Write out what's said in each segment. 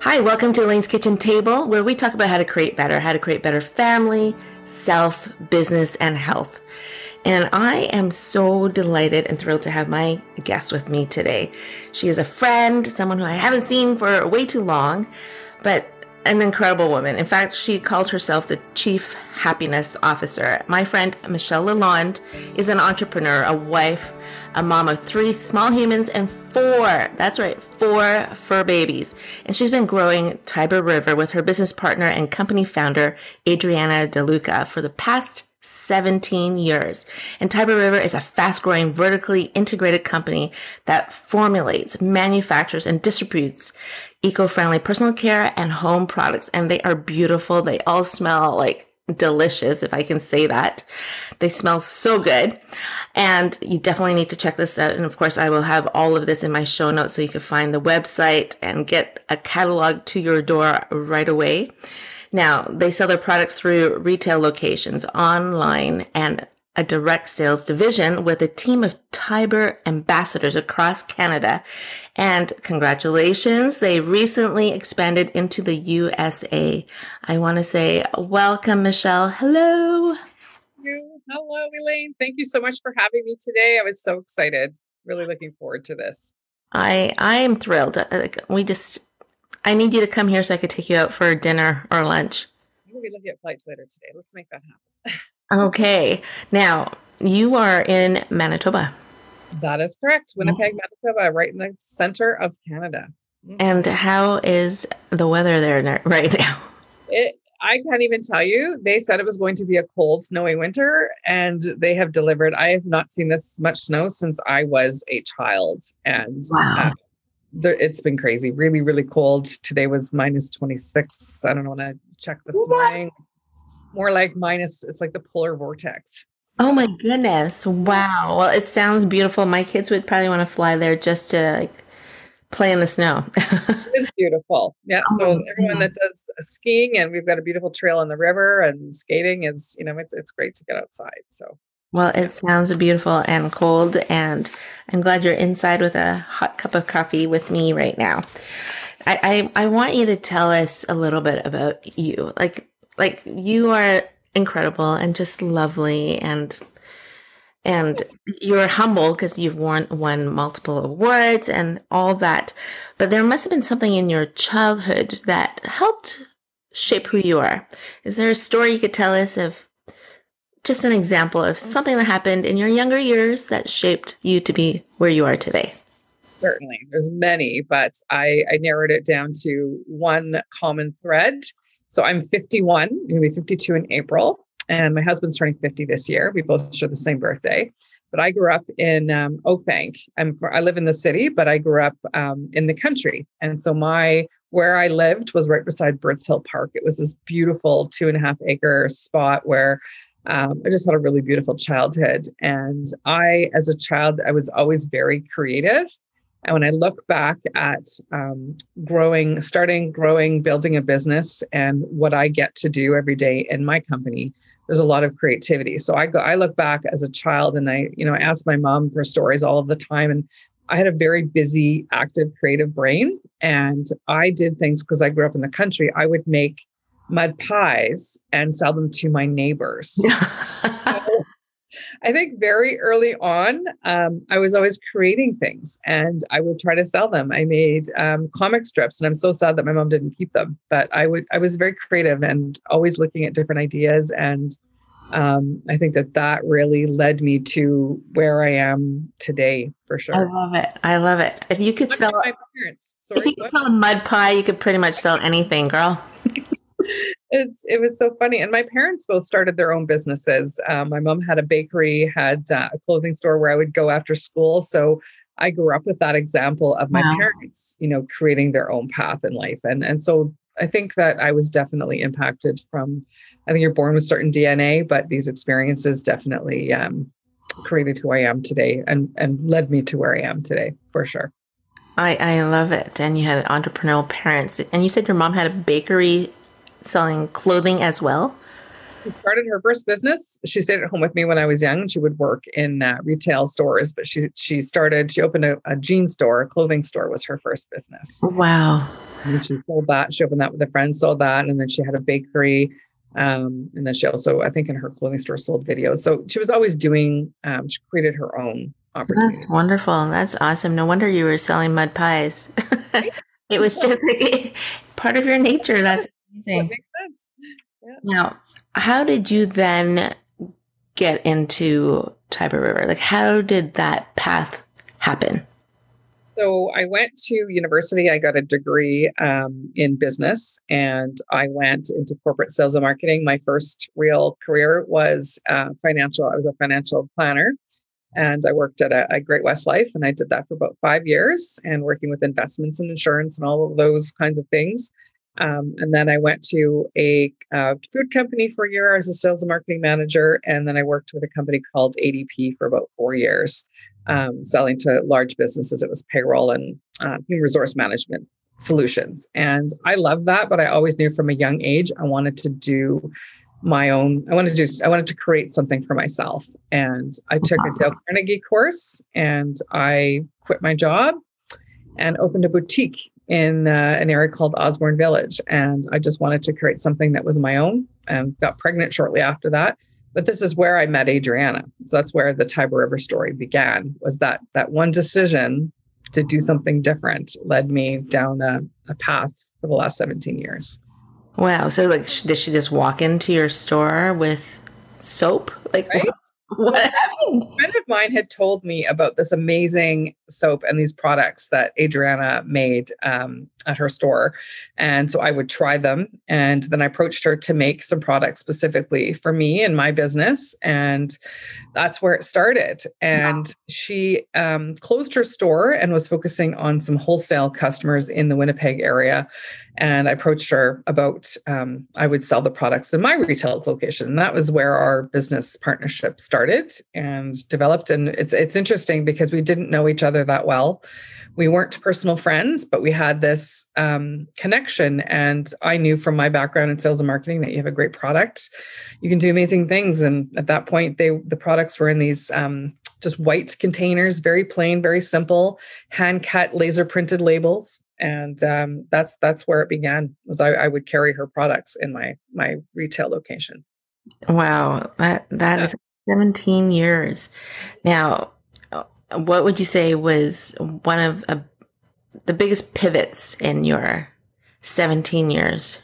Hi, welcome to Elaine's Kitchen Table, where we talk about how to create better, how to create better family, self, business, and health. And I am so delighted and thrilled to have my guest with me today. She is a friend, someone who I haven't seen for way too long, but an incredible woman. In fact, she calls herself the Chief Happiness Officer. My friend Michelle Lalonde is an entrepreneur, a wife, a mom of three small humans and four, that's right, four fur babies. And she's been growing Tiber River with her business partner and company founder, Adriana DeLuca, for the past 17 years. And Tiber River is a fast growing, vertically integrated company that formulates, manufactures, and distributes eco friendly personal care and home products. And they are beautiful. They all smell like delicious, if I can say that. They smell so good. And you definitely need to check this out. And of course, I will have all of this in my show notes so you can find the website and get a catalog to your door right away. Now, they sell their products through retail locations, online, and a direct sales division with a team of Tiber ambassadors across Canada. And congratulations, they recently expanded into the USA. I want to say welcome, Michelle. Hello. Hello, Elaine. Thank you so much for having me today. I was so excited. Really looking forward to this. I I am thrilled. Uh, we just I need you to come here so I could take you out for dinner or lunch. We'll be looking at flights later today. Let's make that happen. Okay. Now, you are in Manitoba. That is correct. Winnipeg. Manitoba, right in the center of Canada. Mm-hmm. And how is the weather there right now? It, I can't even tell you. They said it was going to be a cold, snowy winter, and they have delivered. I have not seen this much snow since I was a child. And wow. Uh, there, it's been crazy, really, really cold. Today was minus 26. I don't know when I checked this what? morning more like minus it's like the polar vortex. Oh so. oh my goodness. Wow. Well it sounds beautiful. My kids would probably want to fly there just to like play in the snow. It's beautiful. Yeah oh so everyone that does uh, skiing and we've got a beautiful trail on the river and skating is you know it's it's great to get outside so. Well, it sounds beautiful and cold, and I'm glad you're inside with a hot cup of coffee with me right now. I, I, I want you to tell us a little bit about you. Like, like you are incredible and just lovely and and you're humble because you've won won multiple awards and all that. But there must have been something in your childhood that helped shape who you are. Is there a story you could tell us of just an example of something that happened in your younger years that shaped you to be where you are today? Certainly. There's many but i i narrowed it down to one common thread so I'm 51, I'm gonna be 52 in April, and my husband's turning 50 this year. We both share the same birthday. But I grew up in um, Oakbank. I'm for, I live in the city, but I grew up um, in the country, and so my where I lived was right beside Birds Hill Park. It was this beautiful two and a half acre spot where um, I just had a really beautiful childhood. And I, as a child, I was always very creative. And when I look back at um, growing, starting, growing, building a business, and what I get to do every day in my company, there's a lot of creativity. So I go, I look back as a child, and I, you know, I ask my mom for stories all of the time, and I had a very busy, active, creative brain, and I did things because I grew up in the country. I would make mud pies and sell them to my neighbors. I think very early on, um, I was always creating things and I would try to sell them. I made um, comic strips and I'm so sad that my mom didn't keep them, but I would, I was very creative and always looking at different ideas. And um, I think that that really led me to where I am today for sure. I love it. I love it. If you could sell, Sorry, if you could sell a mud pie, you could pretty much sell anything, girl. it's it was so funny and my parents both started their own businesses um, my mom had a bakery had uh, a clothing store where i would go after school so i grew up with that example of my wow. parents you know creating their own path in life and and so I think that I was definitely impacted from. I think you're born with certain DNA, but these experiences definitely um, created who I am today and and led me to where I am today for sure. I I love it. And you had entrepreneurial parents, and you said your mom had a bakery selling clothing as well. She started her first business. She stayed at home with me when I was young. She would work in uh, retail stores, but she she started. She opened a, a jean store, a clothing store was her first business. Wow! And she sold that. She opened that with a friend, sold that, and then she had a bakery. Um, and then she also, I think, in her clothing store, sold videos. So she was always doing. Um, she created her own opportunity. That's wonderful. That's awesome. No wonder you were selling mud pies. it was just like part of your nature. That's amazing. That makes sense. Yeah. Now, how did you then get into Tiber River? Like, how did that path happen? So I went to university. I got a degree um, in business, and I went into corporate sales and marketing. My first real career was uh, financial. I was a financial planner, and I worked at a, a Great West Life, and I did that for about five years, and working with investments and insurance and all of those kinds of things. Um, and then I went to a uh, food company for a year as a sales and marketing manager. And then I worked with a company called ADP for about four years, um, selling to large businesses. It was payroll and uh, human resource management solutions. And I love that, but I always knew from a young age I wanted to do my own i wanted to do i wanted to create something for myself and i took a dale carnegie course and i quit my job and opened a boutique in uh, an area called Osborne Village. And I just wanted to create something that was my own and got pregnant shortly after that. But this is where I met Adriana. So that's where the Tiber River story began was that that one decision to do something different led me down a, a path for the last 17 years. Wow. So like did she just walk into your store with soap? Like right? what happened? A friend of mine had told me about this amazing soap and these products that Adriana made um, at her store. And so I would try them. And then I approached her to make some products specifically for me and my business. And that's where it started. And wow. she um, closed her store and was focusing on some wholesale customers in the Winnipeg area. And I approached her about um, I would sell the products in my retail location. And that was where our business partnership started and developed. And it's it's interesting because we didn't know each other that well we weren't personal friends, but we had this um, connection. And I knew from my background in sales and marketing that you have a great product, you can do amazing things. And at that point, they the products were in these um, just white containers, very plain, very simple, hand cut, laser printed labels. And um, that's that's where it began. Was I, I, would carry her products in my my retail location. Wow, that that yeah. is 17 years. Now, what would you say was one of uh, the biggest pivots in your 17 years?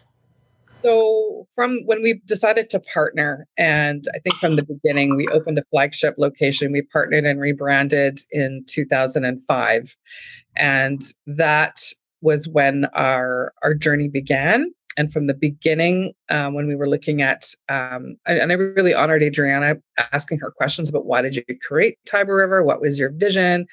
So, from when we decided to partner, and I think from the beginning, we opened a flagship location. We partnered and rebranded in 2005. And that was when our, our journey began and from the beginning um, when we were looking at um, and, i really honored adriana asking her questions about why did you create tiber river? What was your vision?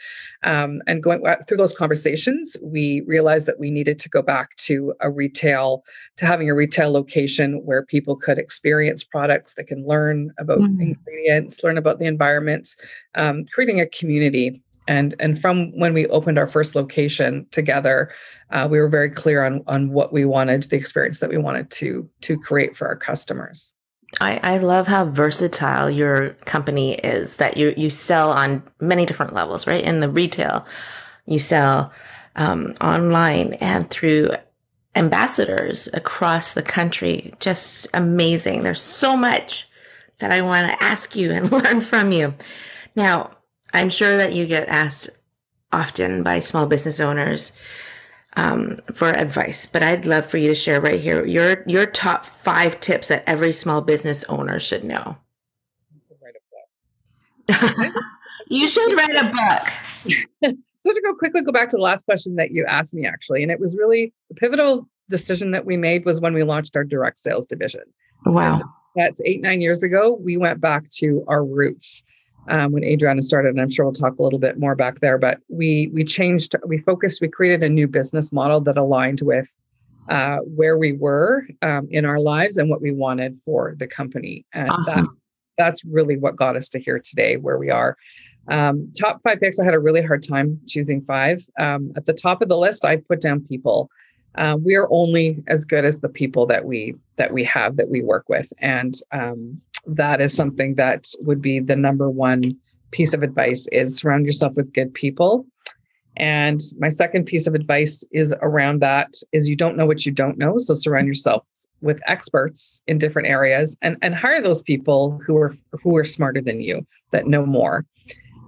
Um, and going through those conversations we realized that we needed to go back to a retail to having a retail location where people could experience products that can learn about mm-hmm. ingredients learn about the environments um, creating a community and and from when we opened our first location together uh, we were very clear on on what we wanted the experience that we wanted to to create for our customers. I, I love how versatile your company is that you you sell on many different levels right? In the retail you sell um, online and through ambassadors across the country. Just amazing. There's so much that i want to ask you and learn from you. Now I'm sure that you get asked often by small business owners um, for advice, but I'd love for you to share right here your your top five tips that every small business owner should know. you should write a book. so to go quickly go back to the last question that you asked me actually, and it was really the pivotal decision that we made was when we launched our direct sales division. Wow. That's eight, nine years ago. We went back to our roots um, when Adriana started, and I'm sure we'll talk a little bit more back there. But we we changed, we focused, we created a new business model that aligned with uh, where we were um, in our lives and what we wanted for the company. And awesome. that, that's really what got us to here today, where we are. Um, top five picks, I had a really hard time choosing five. Um, at the top of the list, I put down people. Uh, we are only as good as the people that we that we have that we work with, and um, that is something that would be the number one piece of advice: is surround yourself with good people. And my second piece of advice is around that: is you don't know what you don't know, so surround yourself with experts in different areas and and hire those people who are who are smarter than you that know more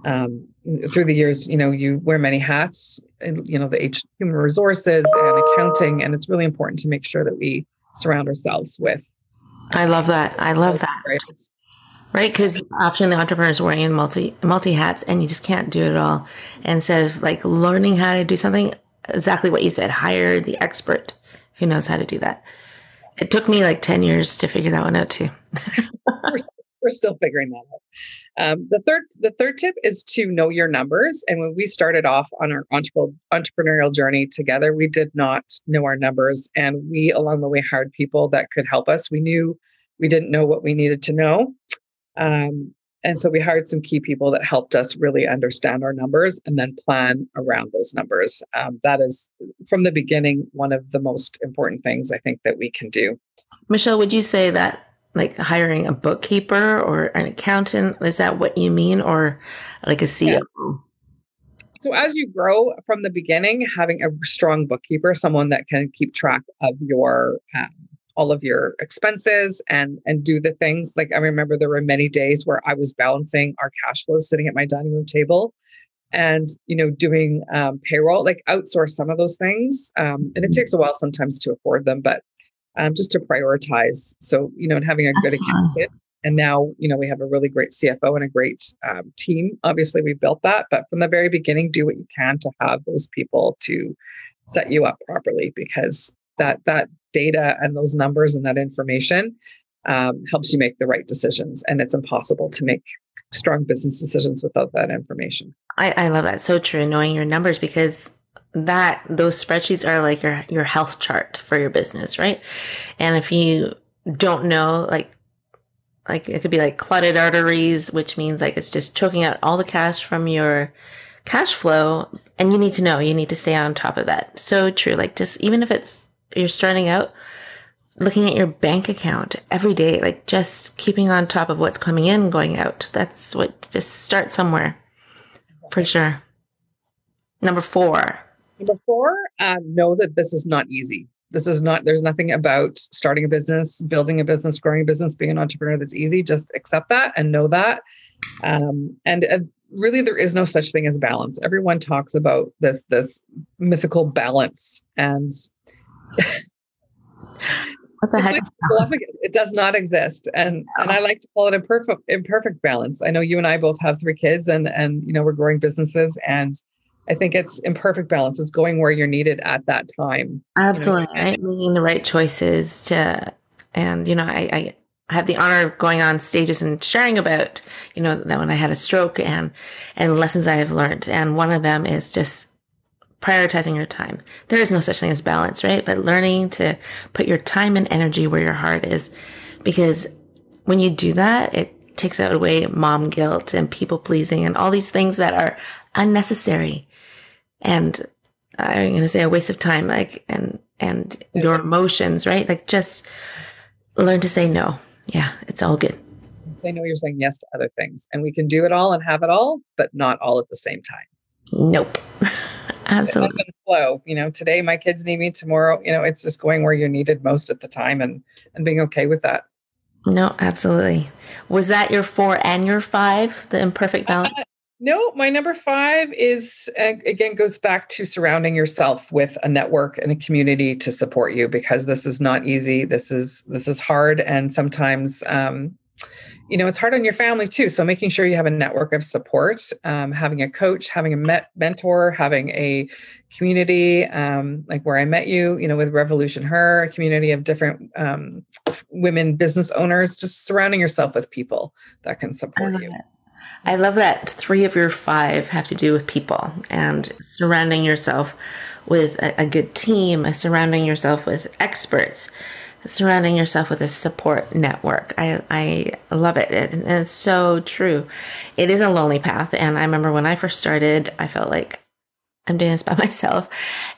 um, through the years, you know, you wear many hats, and, you know, the H, human resources and accounting, and it's really important to make sure that we surround ourselves with. I love that. I love that. Right, because often the entrepreneurs are wearing multi multi hats, and you just can't do it all. And instead of like learning how to do something, exactly what you said, hire the expert who knows how to do that. It took me like ten years to figure that one out too. we're, still figuring that out. Um, the third the third tip is to know your numbers. And when we started off on our entrepreneurial journey together, we did not know our numbers, and we along the way hired people that could help us. We knew we didn't know what we needed to know. Um, and so we hired some key people that helped us really understand our numbers and then plan around those numbers. Um, that is, from the beginning, one of the most important things I think that we can do. Michelle, would you say that like hiring a bookkeeper or an accountant? Is that what you mean? Or like a CEO? Yeah. So as you grow from the beginning, having a strong bookkeeper, someone that can keep track of your um, all of your expenses and and do the things like I remember there were many days where I was balancing our cash flow sitting at my dining room table and you know doing um, payroll like outsource some of those things um, and it mm-hmm. takes a while sometimes to afford them but um, just to prioritize. So, you know, and having a good accountant. And now, you know, we have a really great CFO and a great um, team. Obviously, we built that, but from the very beginning, do what you can to have those people to set you up properly because that that data and those numbers and that information um, helps you make the right decisions. And it's impossible to make strong business decisions without that information. I, I love that. So true. Knowing your numbers because that those spreadsheets are like your your health chart for your business, right? And if you don't know, like like it could be like clotted arteries, which means like it's just choking out all the cash from your cash flow, and you need to know, you need to stay on top of that. So true. Like just even if it's you're starting out, looking at your bank account every day, like just keeping on top of what's coming in, going out. That's what just start somewhere for sure. Number four, before, um, know that this is not easy. This is not, there's nothing about starting a business, building a business, growing a business, being an entrepreneur that's easy. Just accept that and know that. Um, and uh, really, there is no such thing as balance. Everyone talks about this, this mythical balance. And what the heck? It does not exist. And, and I like to call it imperfect, imperfect balance. I know you and I both have three kids and, and, you know, we're growing businesses and I think it's imperfect balance. It's going where you're needed at that time. Absolutely. You know? right? Making the right choices to, and, you know, I, I have the honor of going on stages and sharing about, you know, that when I had a stroke and, and lessons I have learned. And one of them is just prioritizing your time. There is no such thing as balance, right? But learning to put your time and energy where your heart is. Because when you do that, it takes away mom guilt and people pleasing and all these things that are unnecessary and I'm going to say a waste of time, like, and, and your emotions, right? Like just learn to say no. Yeah, it's all good. Say no, you're saying yes to other things. And we can do it all and have it all, but not all at the same time. Nope. Absolutely. Flow. You know, today my kids need me. Tomorrow, you know, it's just going where you're needed most at the time and and being okay with that. No, absolutely. Was that your four and your five? The imperfect balance. Uh, no, my number five is again goes back to surrounding yourself with a network and a community to support you because this is not easy. This is this is hard, and sometimes um, you know it's hard on your family too. So making sure you have a network of support, um, having a coach, having a met- mentor, having a community um, like where I met you, you know, with Revolution Her, a community of different um, women business owners, just surrounding yourself with people that can support you. It. I love that three of your five have to do with people and surrounding yourself with a, a good team, surrounding yourself with experts, surrounding yourself with a support network. I, I love it. it. And it's so true. It is a lonely path. And I remember when I first started, I felt like I'm doing this by myself.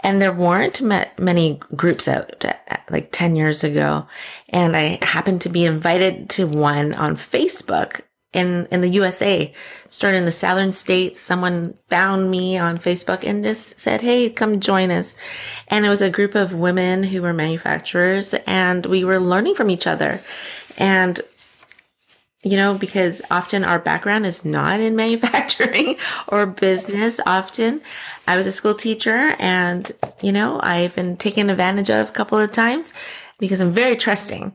And there weren't many groups out uh, like 10 years ago. And I happened to be invited to one on Facebook in in the USA. Started in the southern states. Someone found me on Facebook and just said, "Hey, come join us." And it was a group of women who were manufacturers, and we were learning from each other. And you know, because often our background is not in manufacturing or business. Often, I was a school teacher, and you know, I've been taken advantage of a couple of times because I'm very trusting.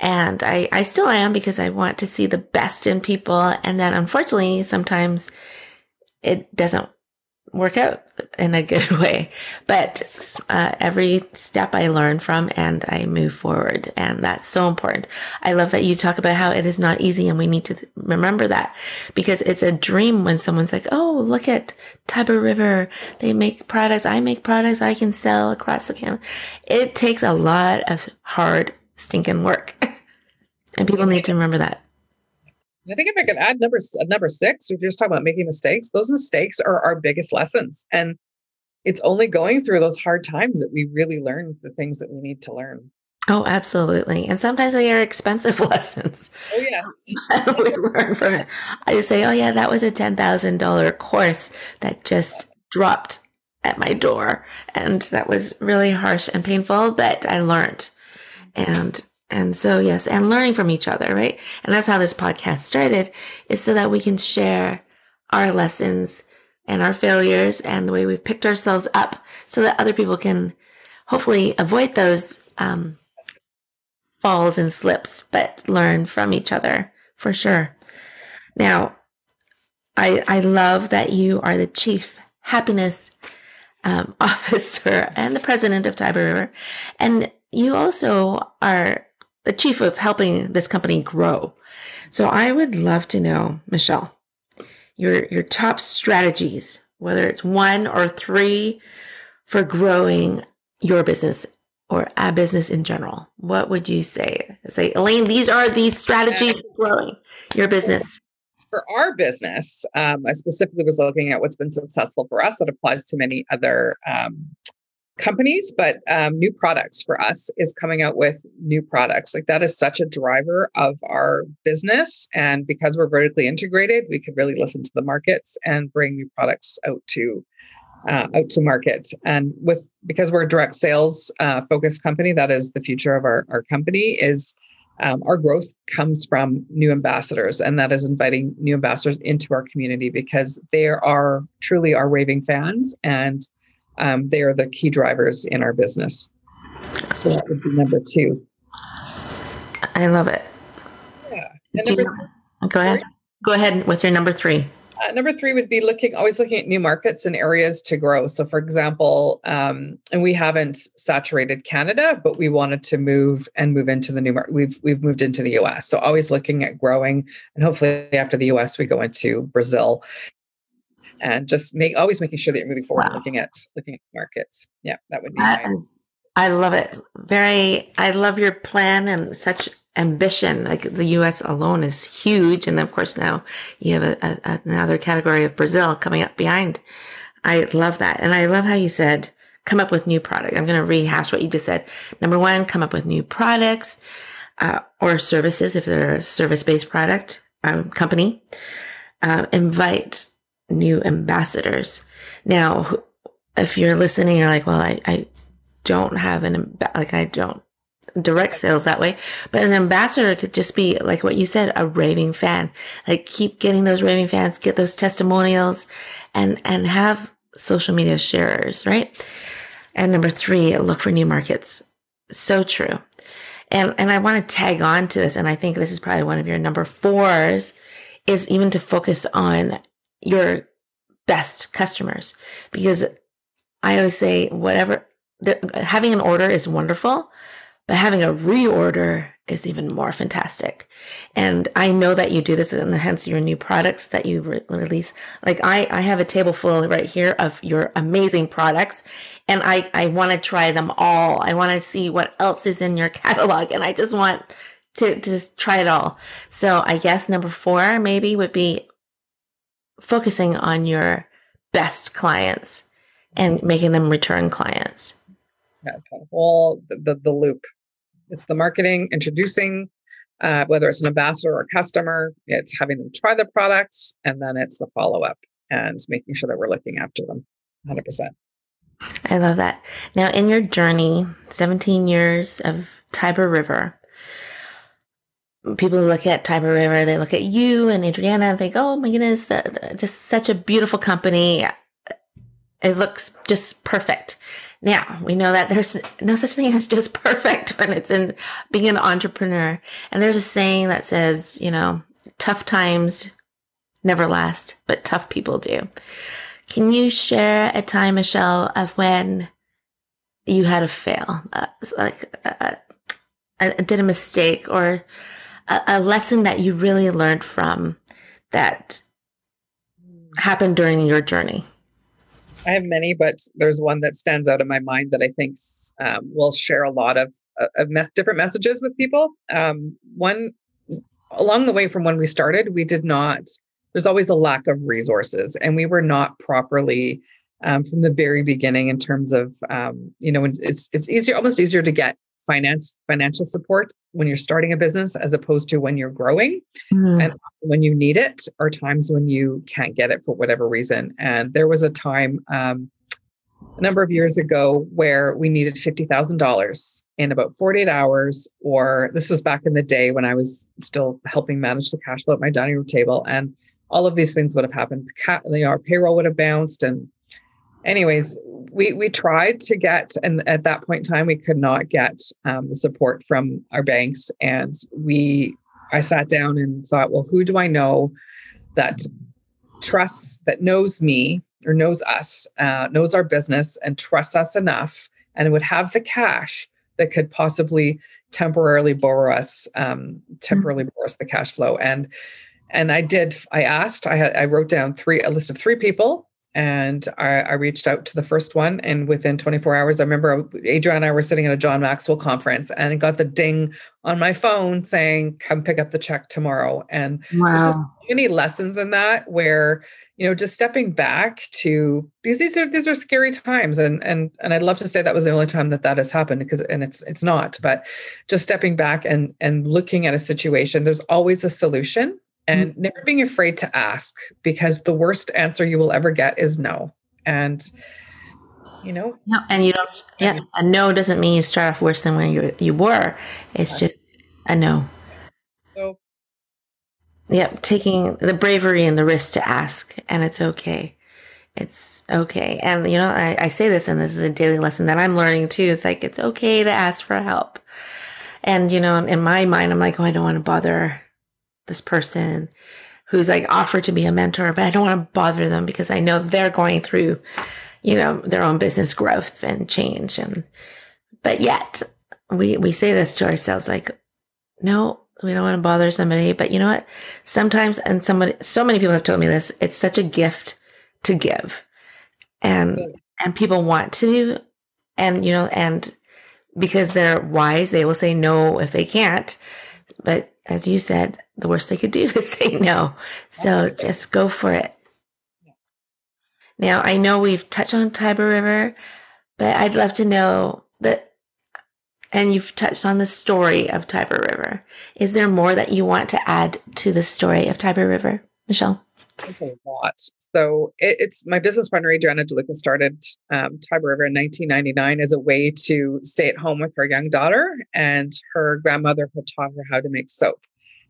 And I, I still am because I want to see the best in people. And then unfortunately, sometimes it doesn't work out in a good way. But uh, every step I learn from and I move forward. And that's so important. I love that you talk about how it is not easy and we need to remember that because it's a dream when someone's like, oh, look at Tiber River. They make products. I make products I can sell across the Canada. It takes a lot of hard stinking work. and people need to remember that. I think if I could add number number six, we're just talking about making mistakes. Those mistakes are our biggest lessons, and it's only going through those hard times that we really learn the things that we need to learn. Oh, absolutely. And sometimes they are expensive lessons. Oh, yeah. we learn from it. I just say, oh, yeah, that was a $10,000 course that just dropped at my door. And that was really harsh and painful, but I learned. And and so, yes, and learning from each other, right? And that's how this podcast started is so that we can share our lessons and our failures and the way we've picked ourselves up so that other people can hopefully avoid those um, falls and slips, but learn from each other for sure. Now, I, I love that you are the chief happiness um, officer and the president of Tiber River. And you also are the chief of helping this company grow. So I would love to know, Michelle, your your top strategies, whether it's one or three for growing your business or a business in general. What would you say? Say, Elaine, these are the strategies for growing your business. For our business, um, I specifically was looking at what's been successful for us that applies to many other um, companies, but um, new products for us is coming out with new products. Like that is such a driver of our business. And because we're vertically integrated, we could really listen to the markets and bring new products out to uh, out to market. And with because we're a direct sales uh, focused company, that is the future of our, our company is um, our growth comes from new ambassadors, and that is inviting new ambassadors into our community because they are truly our raving fans and um, they are the key drivers in our business. So that would be number two. I love it. Yeah. Go ahead. Go ahead with your number three. Uh, number three would be looking always looking at new markets and areas to grow. So, for example, um, and we haven't saturated Canada, but we wanted to move and move into the new market. We've we've moved into the U.S. So, always looking at growing, and hopefully after the U.S. we go into Brazil and just make always making sure that you're moving forward wow. looking at looking at markets. Yeah that would be that is, i love it. Very i love your plan and such ambition. Like the us alone is huge and of course now you have a, a, another category of brazil coming up behind. I love that and i love how you said come up with new product. I'm going to rehash what you just said. Number one come up with new products uh, or services if they're a service-based product um, company. Uh, invite new ambassadors. Now, if you're listening, you're like, well, I, I don't have an, like, I don't direct sales that way, but an ambassador could just be like what you said, a raving fan. Like keep getting those raving fans, get those testimonials and, and have social media sharers, right? And number three, look for new markets. So true. And, and I want to tag on to this. And I think this is probably one of your number fours is even to focus on your best customers because I always say whatever having an order is wonderful, But having a reorder is even more fantastic. And I know that you do this and hence your new products that you re- release. Like I, I have a table full right here of your amazing products and I, I want to try them all. I want to see what else is in your catalog and I just want to, to just try it all. So I guess number four maybe would be focusing on your best clients and making them return clients. That's the whole the, the, the loop it's the marketing, introducing, uh, whether it's an ambassador or a customer, it's having them try the products, and then it's the follow up and making sure that we're looking after them 100%. I love that. Now, in your journey, 17 years of Tiber River, people look at Tiber River, they look at you and Adriana and think, oh my goodness, that, just such a beautiful company. It looks just perfect. Now we know that there's no such thing as just perfect when it's in being an entrepreneur. And there's a saying that says, you know, tough times never last, but tough people do. Can you share a time, Michelle, of when you had a fail, uh, like uh, uh, did a mistake or a, a lesson that you really learned from that happened during your journey? I have many, but there's one that stands out in my mind that I think um, will share a lot of, uh, of mes- different messages with people. Um, one, along the way from when we started, we did not, there's always a lack of resources, and we were not properly um, from the very beginning in terms of, um, you know, it's it's easier, almost easier to get finance financial support when you're starting a business as opposed to when you're growing. Mm. and when you need it or times when you can't get it for whatever reason. And there was a time um, a number of years ago where we needed $50,000 in about 48 hours or this was back in the day when I was still helping manage the cash flow at my dining room table. And all of these things would have happened. Our payroll would have bounced and anyways, we we tried to get, and at that point in time, we could not get um, the support from our banks, and we I sat down and thought, well, who do I know that trusts that knows me or knows us, uh, knows our business, and trusts us enough, and would have the cash that could possibly temporarily borrow us, um, temporarily mm-hmm. borrow us the cash flow, and and I did. I asked. I had. I wrote down three a list of three people and I, I, reached out to the first one and within 24 hours i remember adrian and i were sitting at a john maxwell conference and got the ding on my phone saying come pick up the check tomorrow and wow. there's just many lessons in that where you know just stepping back to because these are these are scary times and and and i'd love to say that was the only time that that has happened because and it's it's not but just stepping back and and looking at a situation there's always a solution and mm-hmm. never being afraid to ask because the worst answer you will ever get is no. And you know, no, and you don't. Yeah, a no doesn't mean you start off worse than where you you were. It's just a no. So, yeah, taking the bravery and the risk to ask, and it's okay. It's okay. And, you know, I, I say this, and this is a daily lesson that I'm learning too. It's like, it's okay to ask for help. And, you know, in my mind, I'm like, oh, I don't want to bother this person who's like offered to be a mentor, but I don't want to bother them because I know they're going through, you know, their own business growth and change. And, but yet we, we say this to ourselves like, no, we don't want to bother somebody. But you know what? Sometimes, and somebody, so many people have told me this, it's such a gift to give. And, and people want to, and, you know, and because they're wise, they will say no if they can't. But as you said, the worst they could do is say no. So just go for it. Now, I know we've touched on Tiber River, but I'd love to know that, and you've touched on the story of Tiber River. Is there more that you want to add to the story of Tiber River, Michelle? a lot. So it, it's my business partner Adriana DeLuca started um, Tiber River in 1999 as a way to stay at home with her young daughter, and her grandmother had taught her how to make soap.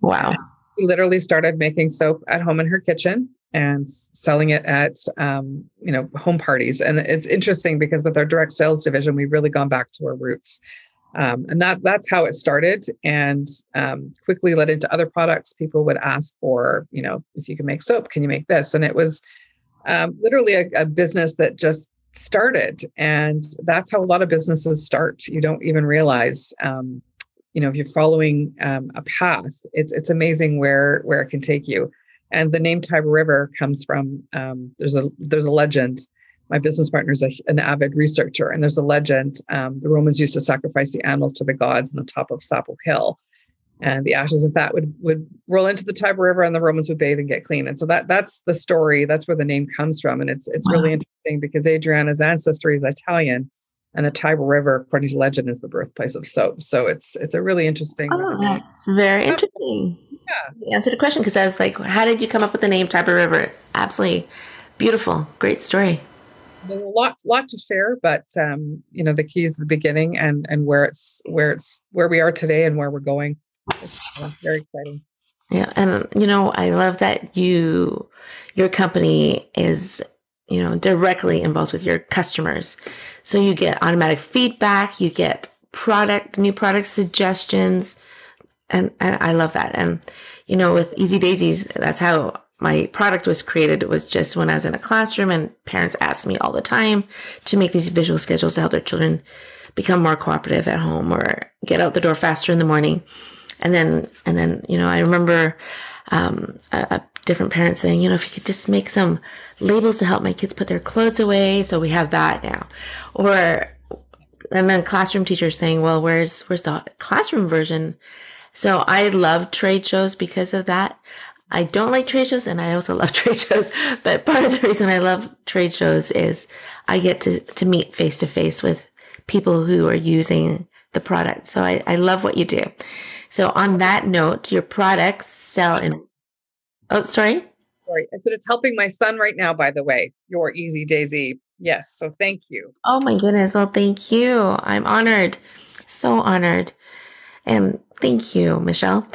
Wow! She literally started making soap at home in her kitchen and selling it at um, you know home parties. And it's interesting because with our direct sales division, we've really gone back to our roots. Um, and that that's how it started and um, quickly led into other products people would ask for you know if you can make soap can you make this and it was um, literally a, a, business that just started. And that's how a lot of businesses start. You don't even realize, um, you know, if you're following um, a path, it's it's amazing where where it can take you. And the name Tiber River comes from um, there's a there's a legend. My business partner is a, an avid researcher, and there's a legend. Um, the Romans used to sacrifice the animals to the gods on the top of Sapo Hill, and the ashes of that would would roll into the Tiber River, and the Romans would bathe and get clean. And so that that's the story. That's where the name comes from, and it's it's wow. really interesting because Adriana's ancestry is Italian, and the Tiber River, according to legend, is the birthplace of soap. So it's it's a really interesting. Oh, that's very interesting. Yeah, you answered the question because I was like, how did you come up with the name Tiber River? Absolutely beautiful, great story. There's a lot lot to share, but um, you know the key is the beginning and and where it's where it's where we are today and where we're going. It's very exciting. Yeah, and you know, I love that you your company is you know directly involved with your customers, so you get automatic feedback, you get product new product suggestions, and, and I love that. And you know, with Easy Daisies, that's how my product was created. Was just when I was in a classroom, and parents asked me all the time to make these visual schedules to help their children become more cooperative at home or get out the door faster in the morning. And then, and then, you know, I remember, um, a, a different parent saying, you know, if you could just make some labels to help my kids put their clothes away. So we have that now. Or, and then classroom teachers saying, well, where's, where's the classroom version? So I love trade shows because of that. I don't like trade shows and I also love trade shows, but part of the reason I love trade shows is I get to, to meet face to face with people who are using the product. So I, I love what you do. So on that note, your products sell in. Oh, sorry. Sorry, I said it's helping my son right now. By the way, your Easy Daisy. Yes. So thank you. Oh my goodness. Well, thank you. I'm honored. So honored. And thank you, Michelle.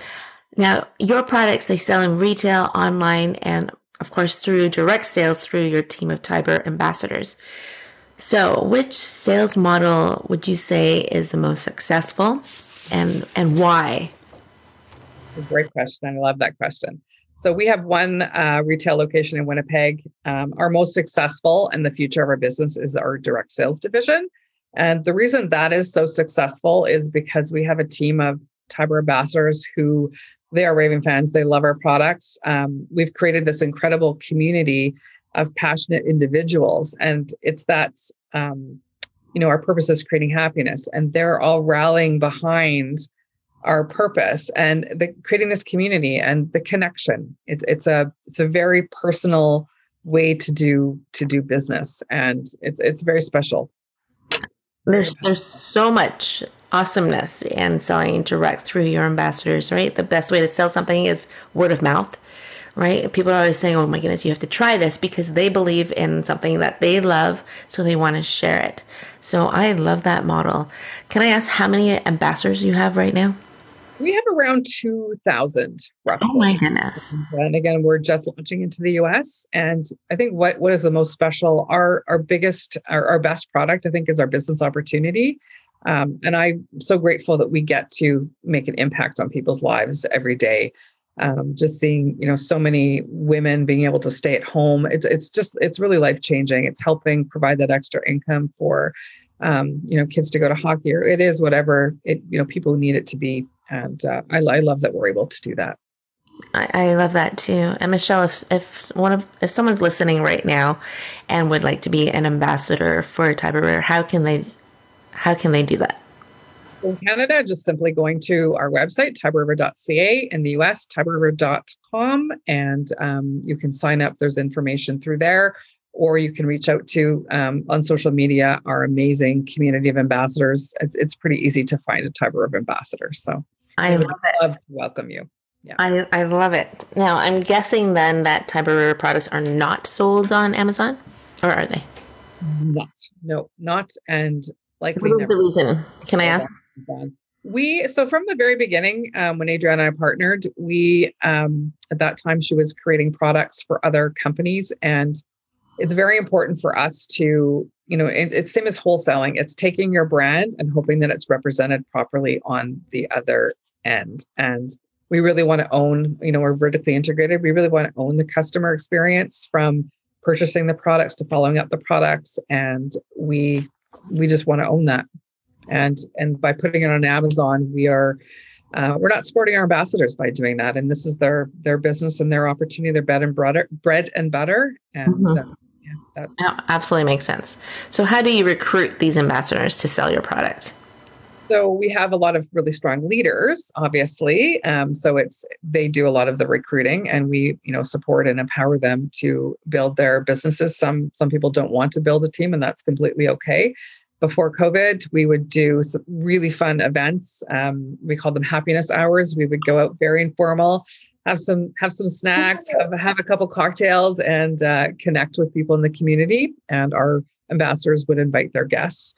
Now, your products they sell in retail, online, and of course through direct sales through your team of Tiber ambassadors. So, which sales model would you say is the most successful? and and why? Great question. I love that question. So we have one uh, retail location in Winnipeg. Um, our most successful and the future of our business is our direct sales division. And the reason that is so successful is because we have a team of Tiber ambassadors who they are raving fans. They love our products. Um, we've created this incredible community of passionate individuals, and it's that um, you know our purpose is creating happiness and they're all rallying behind our purpose and the creating this community and the connection it's it's a it's a very personal way to do to do business and it's it's very special there's there's so much awesomeness in selling direct through your ambassadors right the best way to sell something is word of mouth right? People are always saying, oh my goodness, you have to try this because they believe in something that they love, so they want to share it. So I love that model. Can I ask how many ambassadors you have right now? We have around 2,000 roughly. Oh my goodness. And again, we're just launching into the US. And I think what, what is the most special, our, our biggest, our, our best product, I think, is our business opportunity. Um, and I'm so grateful that we get to make an impact on people's lives every day um, just seeing you know so many women being able to stay at home it's it's just it's really life changing it's helping provide that extra income for um, you know kids to go to hockey or it is whatever it you know people need it to be and uh, I, I love that we're able to do that I, I love that too. And Michelle, if if one of if someone's listening right now and would like to be an ambassador for Tiber how can they how can they do that? in Canada, just simply going to our website, tiberriver.ca. In the US, tiberriver.com. And um, you can sign up. There's information through there. Or you can reach out to um, on social media our amazing community of ambassadors. It's, it's pretty easy to find a Tiber River ambassador. So I love it. Love to welcome you. Yeah. I, I love it. Now, I'm guessing then that Tiber River products are not sold on Amazon, or are they? Not. No, not. And likely. What is the reason? Can I ask? We so from the very beginning, um, when Adriana and I partnered, we um, at that time she was creating products for other companies, and it's very important for us to, you know, it, it's same as wholesaling. It's taking your brand and hoping that it's represented properly on the other end. And we really want to own, you know, we're vertically integrated. We really want to own the customer experience from purchasing the products to following up the products and we we just want to own that and and by putting it on amazon we are uh, we're not supporting our ambassadors by doing that and this is their their business and their opportunity their bread and butter bread and butter and mm-hmm. uh, yeah, that's absolutely makes sense so how do you recruit these ambassadors to sell your product so we have a lot of really strong leaders, obviously. Um, so it's they do a lot of the recruiting, and we you know support and empower them to build their businesses. Some some people don't want to build a team, and that's completely okay. Before COVID, we would do some really fun events. Um, we called them happiness hours. We would go out very informal, have some have some snacks, have, have a couple cocktails, and uh, connect with people in the community. And our ambassadors would invite their guests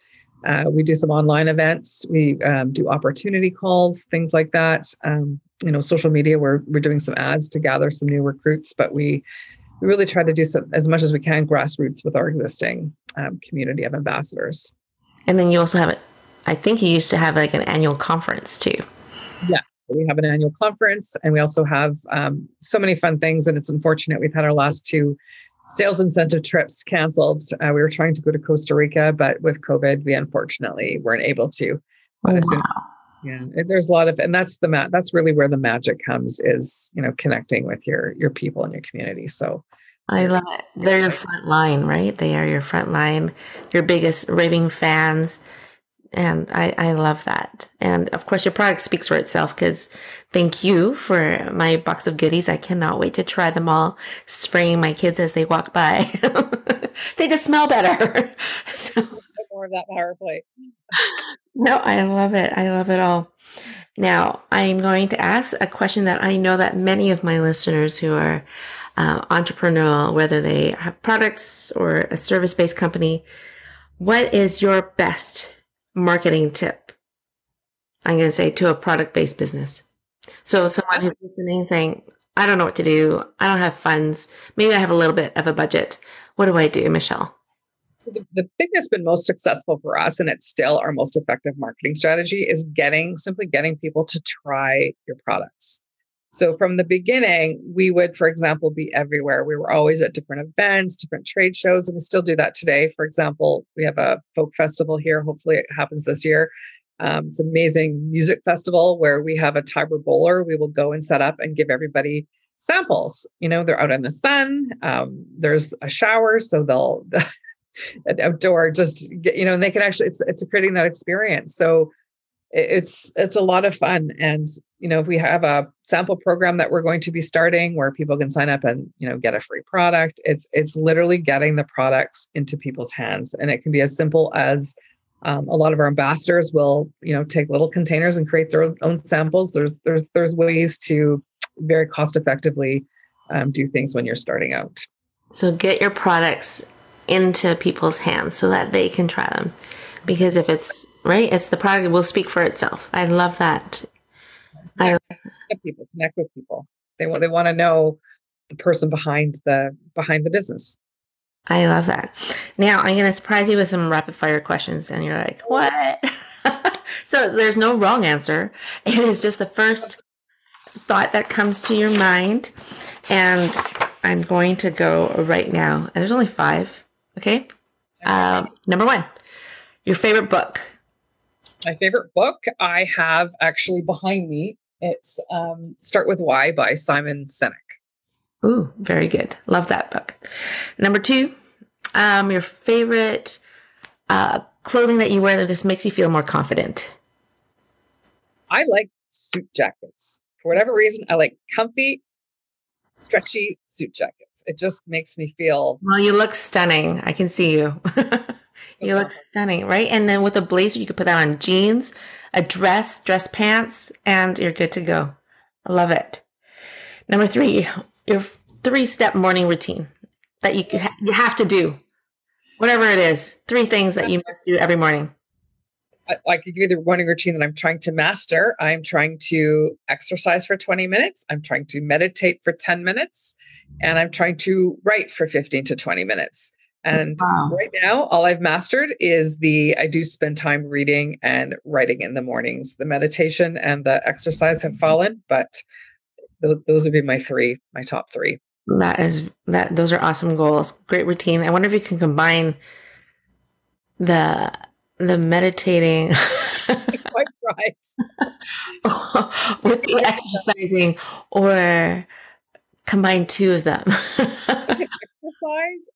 uh, we do some online events. We um, do opportunity calls, things like that. Um, you know, social media. We're we're doing some ads to gather some new recruits, but we we really try to do some as much as we can grassroots with our existing um, community of ambassadors. And then you also have it. I think you used to have like an annual conference too. Yeah, we have an annual conference, and we also have um, so many fun things. And it's unfortunate we've had our last two sales incentive trips canceled. Uh, we were trying to go to Costa Rica, but with COVID, we unfortunately weren't able to. Oh, wow. yeah, there's a lot of, and that's the mat. That's really where the magic comes. Is you know connecting with your your people and your community. So. I love it. They're your front line, right? They are your front line, your biggest raving fans and I, I love that. And of course, your product speaks for itself because thank you for my box of goodies. I cannot wait to try them all, spraying my kids as they walk by. they just smell better. so, more of that power play. no, I love it. I love it all. Now, I'm going to ask a question that I know that many of my listeners who are uh, entrepreneurial, whether they have products or a service based company, what is your best marketing tip. I'm going to say to a product based business. So someone who's listening saying, I don't know what to do. I don't have funds. Maybe I have a little bit of a budget. What do I do, Michelle? The thing that's been most successful for us, and it's still our most effective marketing strategy, is getting simply getting people to try your products. So from the beginning, we would, for example, be everywhere. We were always at different events, different trade shows, and we still do that today. For example, we have a folk festival here. Hopefully, it happens this year. Um, it's an amazing music festival where we have a Tiber bowler. We will go and set up and give everybody samples. You know, they're out in the sun. Um, there's a shower, so they'll outdoor just you know, and they can actually it's it's creating that experience. So it's it's a lot of fun. And you know if we have a sample program that we're going to be starting where people can sign up and you know get a free product it's it's literally getting the products into people's hands. And it can be as simple as um, a lot of our ambassadors will you know take little containers and create their own samples. There's there's there's ways to very cost effectively um, do things when you're starting out. So get your products into people's hands so that they can try them. Because if it's right? It's the product will speak for itself. I love that. I people connect with people. They want they want to know the person behind the behind the business. I love that. Now I'm going to surprise you with some rapid fire questions, and you're like, "What?" so there's no wrong answer. It is just the first thought that comes to your mind, and I'm going to go right now. And there's only five. Okay. Um, number one, your favorite book my favorite book I have actually behind me. It's um, Start with Why by Simon Sinek. Ooh, very good. Love that book. Number two, um, your favorite uh, clothing that you wear that just makes you feel more confident. I like suit jackets. For whatever reason, I like comfy, stretchy suit jackets. It just makes me feel. Well, you look stunning. I can see you. You look stunning, right? And then with a blazer, you could put that on jeans, a dress, dress pants, and you're good to go. I love it. Number three, your three step morning routine that you ha- you have to do, whatever it is. Three things that you must do every morning. I, I could give you the morning routine that I'm trying to master. I'm trying to exercise for 20 minutes. I'm trying to meditate for 10 minutes, and I'm trying to write for 15 to 20 minutes. And wow. right now, all I've mastered is the I do spend time reading and writing in the mornings. The meditation and the exercise have mm-hmm. fallen, but th- those would be my three, my top three. That is that those are awesome goals. Great routine. I wonder if you can combine the the meditating Quite right. with the exercising or combine two of them.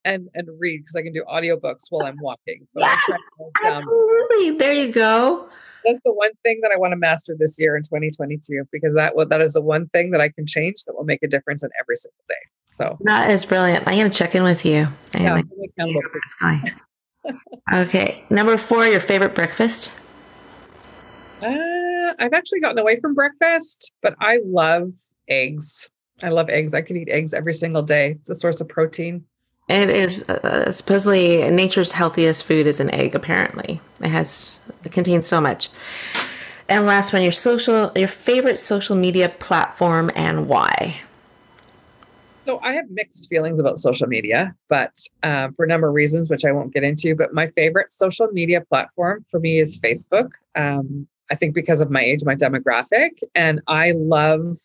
and and read because I can do audiobooks while I'm walking. But Yes, um, Absolutely. There you go. that's the one thing that I want to master this year in 2022 because that will that is the one thing that I can change that will make a difference in every single day. So That is brilliant. I'm gonna check in with you. I'm yeah, gonna hold me see accountable, how please. that's going. Okay. Number four, your favorite breakfast. Uh, I've actually gotten away from breakfast, but I love eggs. I love eggs. I could eat eggs every single day. It's a source of protein. It is uh, supposedly nature's healthiest food is an egg. Apparently, it has it contains so much. And last one, your social, your favorite social media platform and why. So I have mixed feelings about social media, but uh, for a number of reasons, which I won't get into. But my favorite social media platform for me is Facebook. Um, I think because of my age, my demographic, and I love,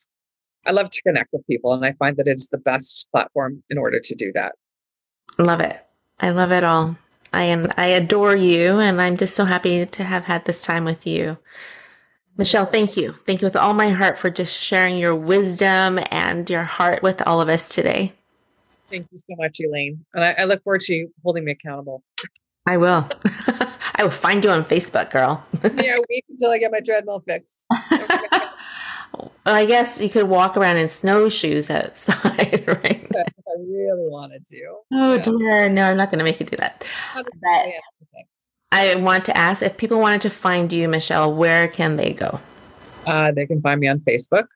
I love to connect with people, and I find that it's the best platform in order to do that. Love it. I love it all. I am. I adore you, and I'm just so happy to have had this time with you. Michelle, thank you. Thank you with all my heart for just sharing your wisdom and your heart with all of us today. Thank you so much, Elaine, and I, I look forward to you holding me accountable. I will. I will find you on Facebook, girl. yeah, wait until I get my treadmill fixed. Well, I guess you could walk around in snowshoes outside, right? I really wanted to. Oh Yeah. dear, no, I'm not going to make you do that. But I want to ask if people wanted to find you, Michelle, where can they go? Uh, they can find me on Facebook.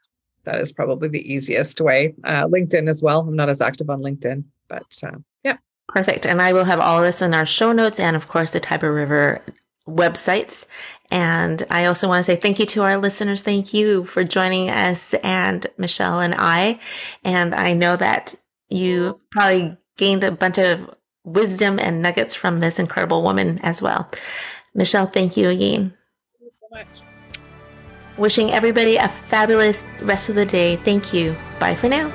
That is probably the easiest way. Uh, LinkedIn as well. I'm not as active on LinkedIn, but uh, yeah. Perfect. And I will have all this in our show notes and, of course, the Tiber River websites. And I also want to say thank you to our listeners. Thank you for joining us and Michelle and I. And I know that you probably gained a bunch of wisdom and nuggets from this incredible woman as well. Michelle, thank you again. Thank you so much. Wishing everybody a fabulous rest of the day. Thank you. Bye for now.